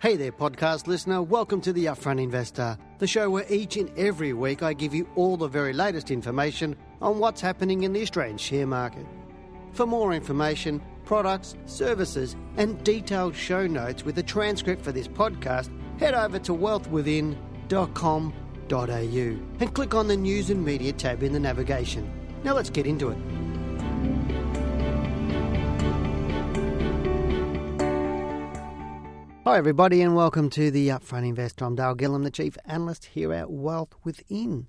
Hey there, podcast listener. Welcome to The Upfront Investor, the show where each and every week I give you all the very latest information on what's happening in the Australian share market. For more information, products, services, and detailed show notes with a transcript for this podcast, head over to wealthwithin.com.au and click on the News and Media tab in the navigation. Now let's get into it. Hi, everybody, and welcome to the Upfront Investor. I'm Dale Gillham, the Chief Analyst here at Wealth Within.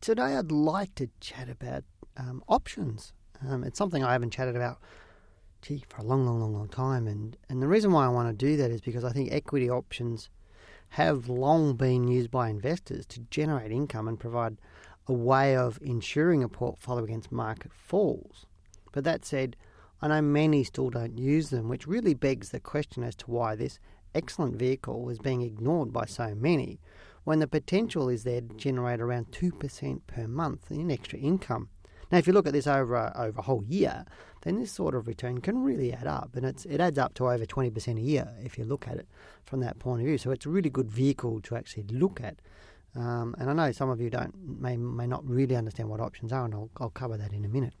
Today, I'd like to chat about um, options. Um, it's something I haven't chatted about, gee, for a long, long, long, long time. And, and the reason why I want to do that is because I think equity options have long been used by investors to generate income and provide a way of insuring a portfolio against market falls. But that said, I know many still don't use them, which really begs the question as to why this excellent vehicle was being ignored by so many when the potential is there to generate around 2% per month in extra income. Now, if you look at this over a, over a whole year, then this sort of return can really add up, and it's, it adds up to over 20% a year if you look at it from that point of view. So it's a really good vehicle to actually look at. Um, and I know some of you don't may may not really understand what options are, and I'll, I'll cover that in a minute.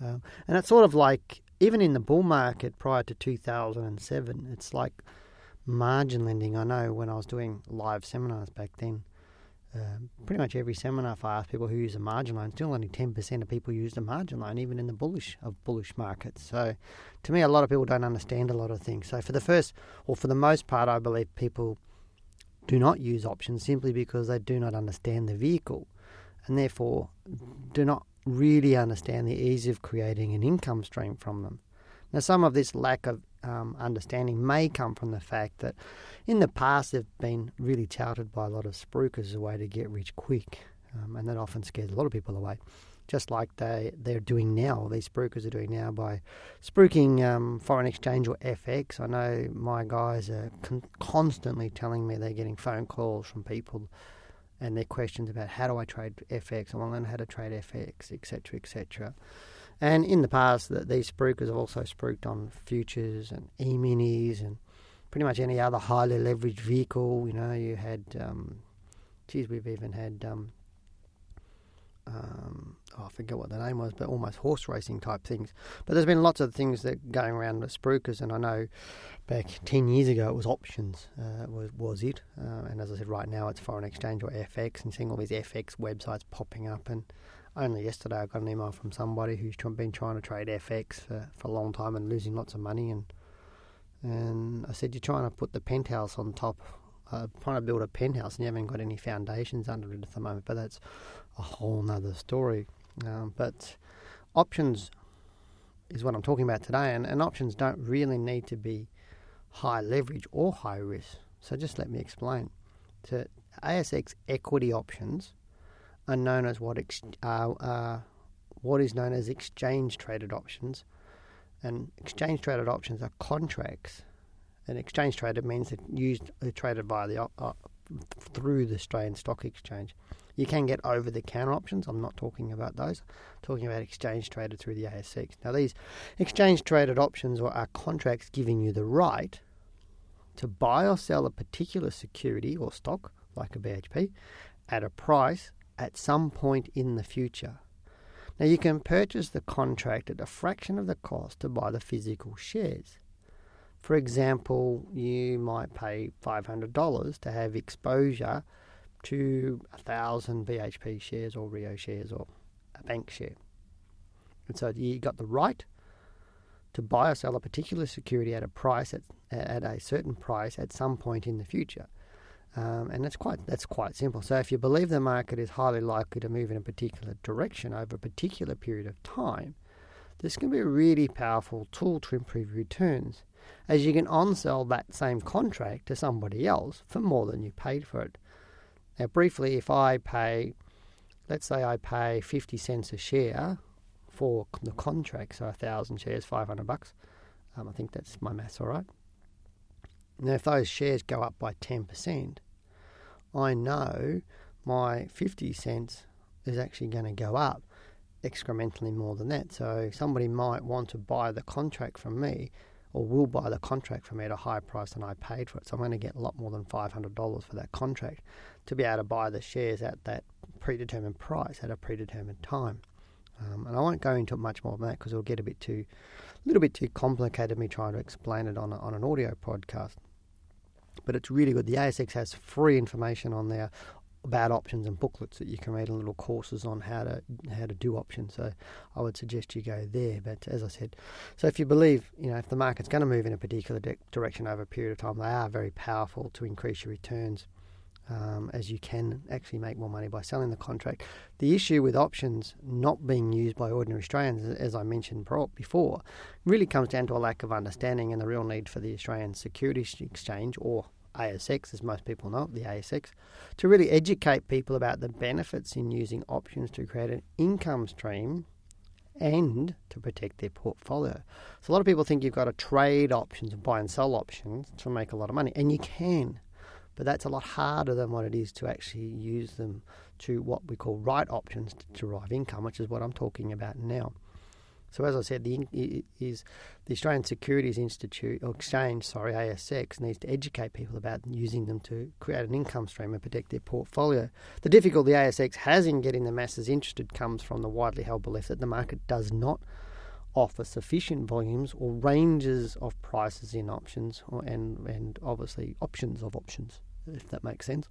Um, and it's sort of like even in the bull market prior to 2007, it's like margin lending. I know when I was doing live seminars back then, uh, pretty much every seminar, if I asked people who use a margin loan, still only 10% of people use a margin loan, even in the bullish of bullish markets. So, to me, a lot of people don't understand a lot of things. So, for the first, or for the most part, I believe people do not use options simply because they do not understand the vehicle, and therefore do not really understand the ease of creating an income stream from them. Now, some of this lack of um, understanding may come from the fact that in the past they've been really touted by a lot of spruikers as a way to get rich quick, um, and that often scares a lot of people away. Just like they they're doing now, these spruikers are doing now by spruiking um, foreign exchange or FX. I know my guys are con- constantly telling me they're getting phone calls from people and their questions about how do I trade FX? I want to learn how to trade FX, etc., etc. And in the past, that these spruikers have also spruiked on futures and e-minis and pretty much any other highly leveraged vehicle. You know, you had, um, geez, we've even had, um, um, oh, I forget what the name was, but almost horse racing type things. But there's been lots of things that going around with spruikers, and I know back 10 years ago it was options, uh, was, was it. Uh, and as I said, right now it's foreign exchange or FX, and seeing all these FX websites popping up and only yesterday I got an email from somebody who's been trying to trade FX for, for a long time and losing lots of money. And and I said, You're trying to put the penthouse on top, uh, trying to build a penthouse, and you haven't got any foundations under it at the moment. But that's a whole nother story. Um, but options is what I'm talking about today, and, and options don't really need to be high leverage or high risk. So just let me explain. To ASX equity options are known as what ex- uh, uh, what is known as exchange traded options, and exchange traded options are contracts. And exchange traded means that used uh, traded via the uh, through the Australian Stock Exchange. You can get over the counter options. I'm not talking about those. I'm talking about exchange traded through the ASX. Now, these exchange traded options are contracts giving you the right to buy or sell a particular security or stock, like a BHP, at a price at some point in the future. Now, you can purchase the contract at a fraction of the cost to buy the physical shares. For example, you might pay $500 to have exposure to a thousand BHP shares or Rio shares or a bank share. And so you got the right to buy or sell a particular security at a price at, at a certain price at some point in the future. Um, and that's quite that's quite simple. So if you believe the market is highly likely to move in a particular direction over a particular period of time, this can be a really powerful tool to improve returns, as you can on-sell that same contract to somebody else for more than you paid for it. Now, briefly, if I pay, let's say I pay fifty cents a share for the contract, so a thousand shares, five hundred bucks. Um, I think that's my maths, all right. Now, if those shares go up by 10%, I know my 50 cents is actually going to go up excrementally more than that. So somebody might want to buy the contract from me or will buy the contract from me at a higher price than I paid for it. So I'm going to get a lot more than $500 for that contract to be able to buy the shares at that predetermined price at a predetermined time. Um, and I won't go into much more than that because it'll get a bit too, a little bit too complicated me trying to explain it on a, on an audio podcast. But it's really good. The ASX has free information on there about options and booklets that you can read and little courses on how to how to do options. So I would suggest you go there. But as I said, so if you believe you know if the market's going to move in a particular de- direction over a period of time, they are very powerful to increase your returns um, as you can actually make more money by selling the contract. The issue with options not being used by ordinary Australians, as I mentioned before, really comes down to a lack of understanding and the real need for the Australian Securities Exchange, or ASX, as most people know, the ASX, to really educate people about the benefits in using options to create an income stream and to protect their portfolio. So a lot of people think you've got to trade options buy and sell options to make a lot of money, and you can but that's a lot harder than what it is to actually use them to what we call write options to derive income, which is what I'm talking about now. So as I said, the is the Australian Securities Institute or Exchange, sorry, ASX needs to educate people about using them to create an income stream and protect their portfolio. The difficulty ASX has in getting the masses interested comes from the widely held belief that the market does not offer sufficient volumes or ranges of prices in options or, and and obviously options of options if that makes sense.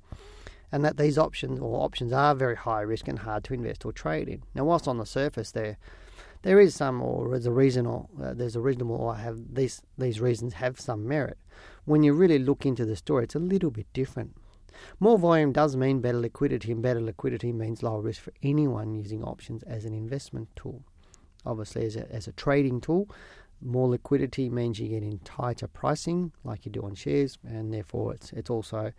And that these options or options are very high risk and hard to invest or trade in. Now, whilst on the surface there, there is some, or there's a reason, or uh, there's a reasonable, or have these these reasons have some merit. When you really look into the story, it's a little bit different. More volume does mean better liquidity, and better liquidity means lower risk for anyone using options as an investment tool. Obviously, as a, as a trading tool, more liquidity means you get in tighter pricing, like you do on shares, and therefore it's it's also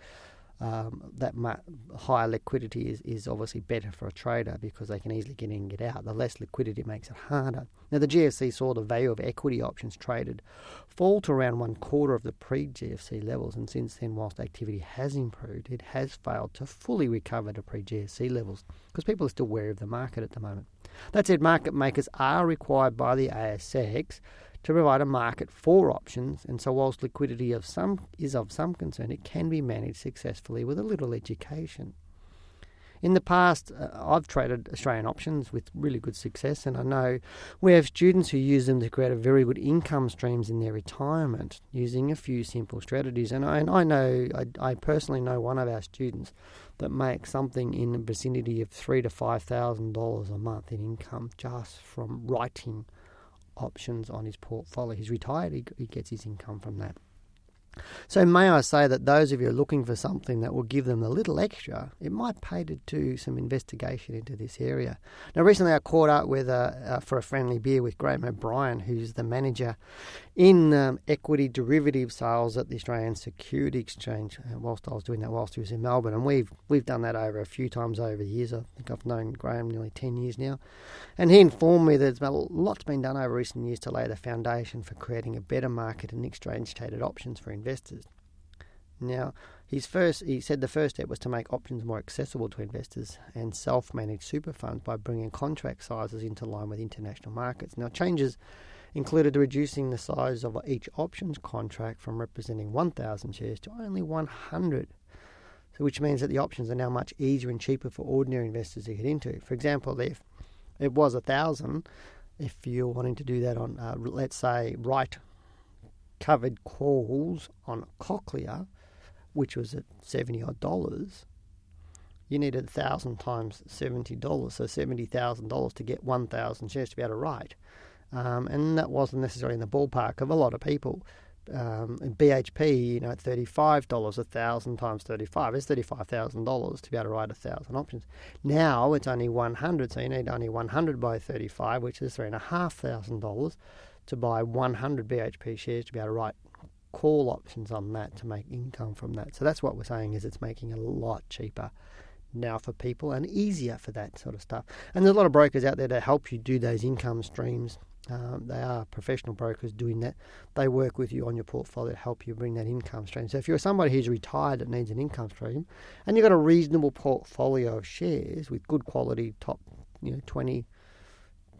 um, that ma- higher liquidity is, is obviously better for a trader because they can easily get in and get out. The less liquidity makes it harder. Now, the GFC saw the value of equity options traded fall to around one quarter of the pre GFC levels, and since then, whilst activity has improved, it has failed to fully recover to pre GFC levels because people are still wary of the market at the moment. That said, market makers are required by the ASX to provide a market for options, and so whilst liquidity of some is of some concern, it can be managed successfully with a little education. In the past, uh, I've traded Australian options with really good success, and I know we have students who use them to create a very good income streams in their retirement using a few simple strategies. And I, and I know, I, I personally know one of our students that makes something in the vicinity of three to five thousand dollars a month in income just from writing options on his portfolio. He's retired, he, he gets his income from that. So, may I say that those of you looking for something that will give them a little extra, it might pay to do some investigation into this area. Now, recently I caught up with uh, uh, for a friendly beer with Graham O'Brien, who's the manager in um, equity derivative sales at the Australian Security Exchange. Uh, whilst I was doing that, whilst he was in Melbourne, and we've we've done that over a few times over the years. I think I've known Graham nearly ten years now, and he informed me that a lot's been done over recent years to lay the foundation for creating a better market in exchange traded options for investors. Now, his first, he said the first step was to make options more accessible to investors and self-managed super funds by bringing contract sizes into line with international markets. Now, changes included reducing the size of each options contract from representing 1,000 shares to only 100, so which means that the options are now much easier and cheaper for ordinary investors to get into. For example, if it was 1,000, if you're wanting to do that on, uh, let's say, write covered calls on Cochlear, which was at 70 odd dollars, you needed a thousand times seventy dollars, so seventy thousand dollars to get one thousand shares to be able to write. Um, and that wasn't necessarily in the ballpark of a lot of people. Um, BHP, you know, at thirty-five dollars a thousand times thirty-five is thirty-five thousand dollars to be able to write a thousand options. Now it's only one hundred, so you need only one hundred by thirty-five, which is three and a half thousand dollars to buy one hundred BHP shares to be able to write call options on that to make income from that. So that's what we're saying is it's making a lot cheaper now for people and easier for that sort of stuff. And there's a lot of brokers out there to help you do those income streams um, they are professional brokers doing that. They work with you on your portfolio to help you bring that income stream. So if you're somebody who's retired that needs an income stream, and you've got a reasonable portfolio of shares with good quality, top you know 20,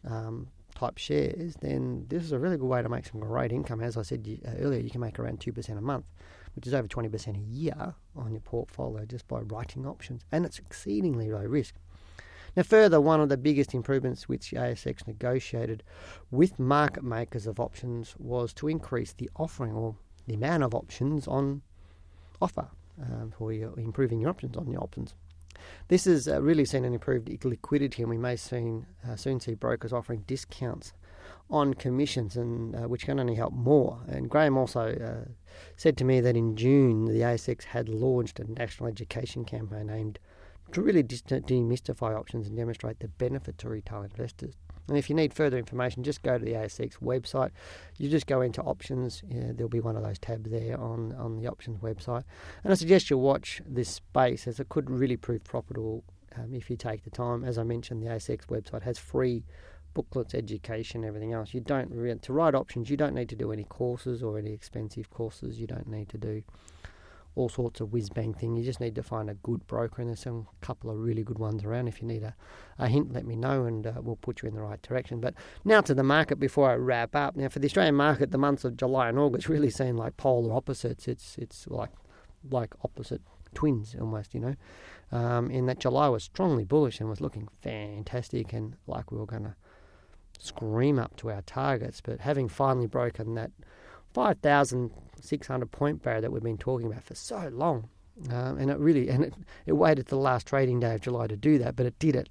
um, type shares, then this is a really good way to make some great income. As I said uh, earlier, you can make around 2% a month, which is over 20% a year on your portfolio just by writing options. And it's exceedingly low risk. Now, further, one of the biggest improvements which ASX negotiated with market makers of options was to increase the offering or the amount of options on offer um, for your, improving your options on your options. This has uh, really seen an improved liquidity, and we may soon uh, soon see brokers offering discounts on commissions, and uh, which can only help more. And Graham also uh, said to me that in June the ASX had launched a national education campaign aimed to really demystify options and demonstrate the benefit to retail investors. And if you need further information, just go to the ASX website. You just go into options. Yeah, there'll be one of those tabs there on, on the options website. And I suggest you watch this space as it could really prove profitable um, if you take the time. As I mentioned, the ASX website has free booklets, education, everything else. You don't to write options. You don't need to do any courses or any expensive courses. You don't need to do all sorts of whiz bang thing. You just need to find a good broker, and there's some couple of really good ones around. If you need a, a hint, let me know, and uh, we'll put you in the right direction. But now to the market before I wrap up. Now for the Australian market, the months of July and August really seem like polar opposites. It's it's like like opposite twins almost, you know. Um, in that July was strongly bullish and was looking fantastic, and like we were going to scream up to our targets. But having finally broken that 5,600 point barrier that we've been talking about for so long. Um, and it really, and it, it waited to the last trading day of July to do that, but it did it,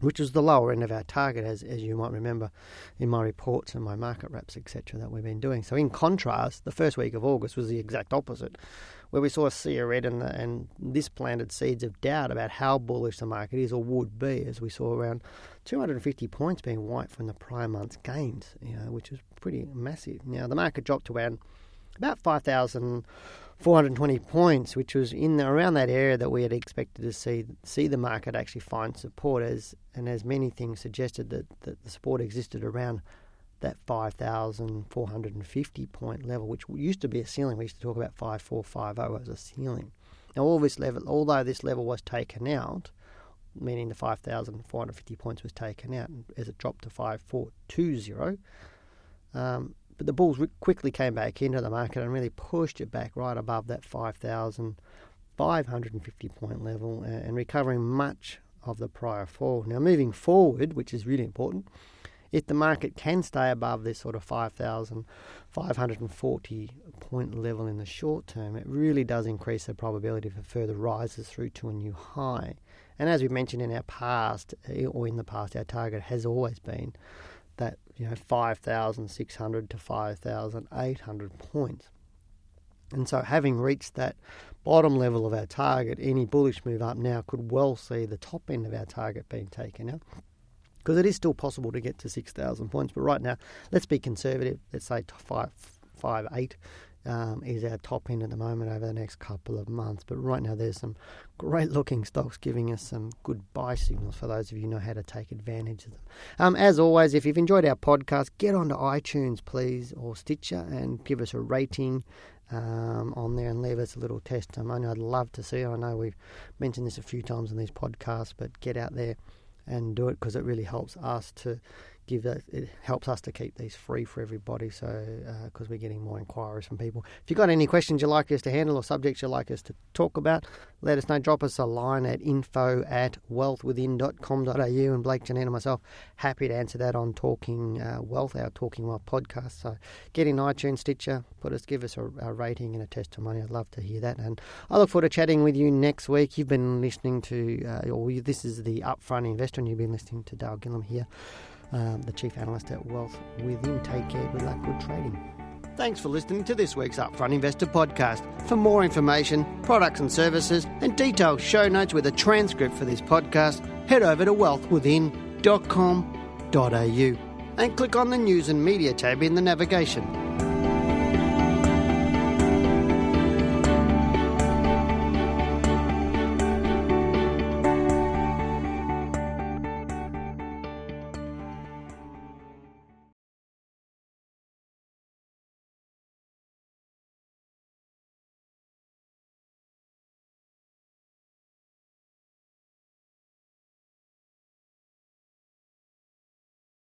which was the lower end of our target, as, as you might remember in my reports and my market wraps, etc., that we've been doing. So, in contrast, the first week of August was the exact opposite where we saw a sea of red, and, and this planted seeds of doubt about how bullish the market is or would be, as we saw around 250 points being wiped from the prior month's gains, you know, which was pretty massive. Now, the market dropped to around about 5,420 points, which was in the, around that area that we had expected to see see the market actually find support, as and as many things suggested that, that the support existed around that 5,450 point level, which used to be a ceiling. We used to talk about 5,450 as a ceiling. Now, all this level, although this level was taken out, meaning the 5,450 points was taken out as it dropped to 5,420, um, but the bulls quickly came back into the market and really pushed it back right above that 5,550 point level and recovering much of the prior fall. Now, moving forward, which is really important, if the market can stay above this sort of 5,540 point level in the short term, it really does increase the probability for further rises through to a new high. And as we mentioned in our past, eh, or in the past, our target has always been that you know 5,600 to 5,800 points. And so, having reached that bottom level of our target, any bullish move up now could well see the top end of our target being taken out because it is still possible to get to 6,000 points. But right now, let's be conservative. Let's say five, five, eight um, is our top end at the moment over the next couple of months. But right now, there's some great looking stocks giving us some good buy signals for those of you who know how to take advantage of them. Um, as always, if you've enjoyed our podcast, get onto iTunes, please, or Stitcher and give us a rating. Um, on there and leave us a little testimony. I'd love to see. I know we've mentioned this a few times in these podcasts, but get out there and do it because it really helps us to give. It helps us to keep these free for everybody. So because uh, we're getting more inquiries from people. If you've got any questions you'd like us to handle or subjects you'd like us to talk about, let us know. Drop us a line at info at wealthwithin.com.au and Blake, Janine and myself happy to answer that on Talking uh, Wealth, our Talking Wealth podcast. So get in iTunes, Stitcher, put us, give us a, a rating and a testimony. I'd love to hear that. And I look forward to chatting with you next week. You've been listening to, uh, or this is the Upfront Investor and you've been listening to Dale Gillham here um, the Chief Analyst at Wealth Within. Take care. Good luck. Good trading. Thanks for listening to this week's Upfront Investor podcast. For more information, products and services, and detailed show notes with a transcript for this podcast, head over to wealthwithin.com.au and click on the News and Media tab in the navigation.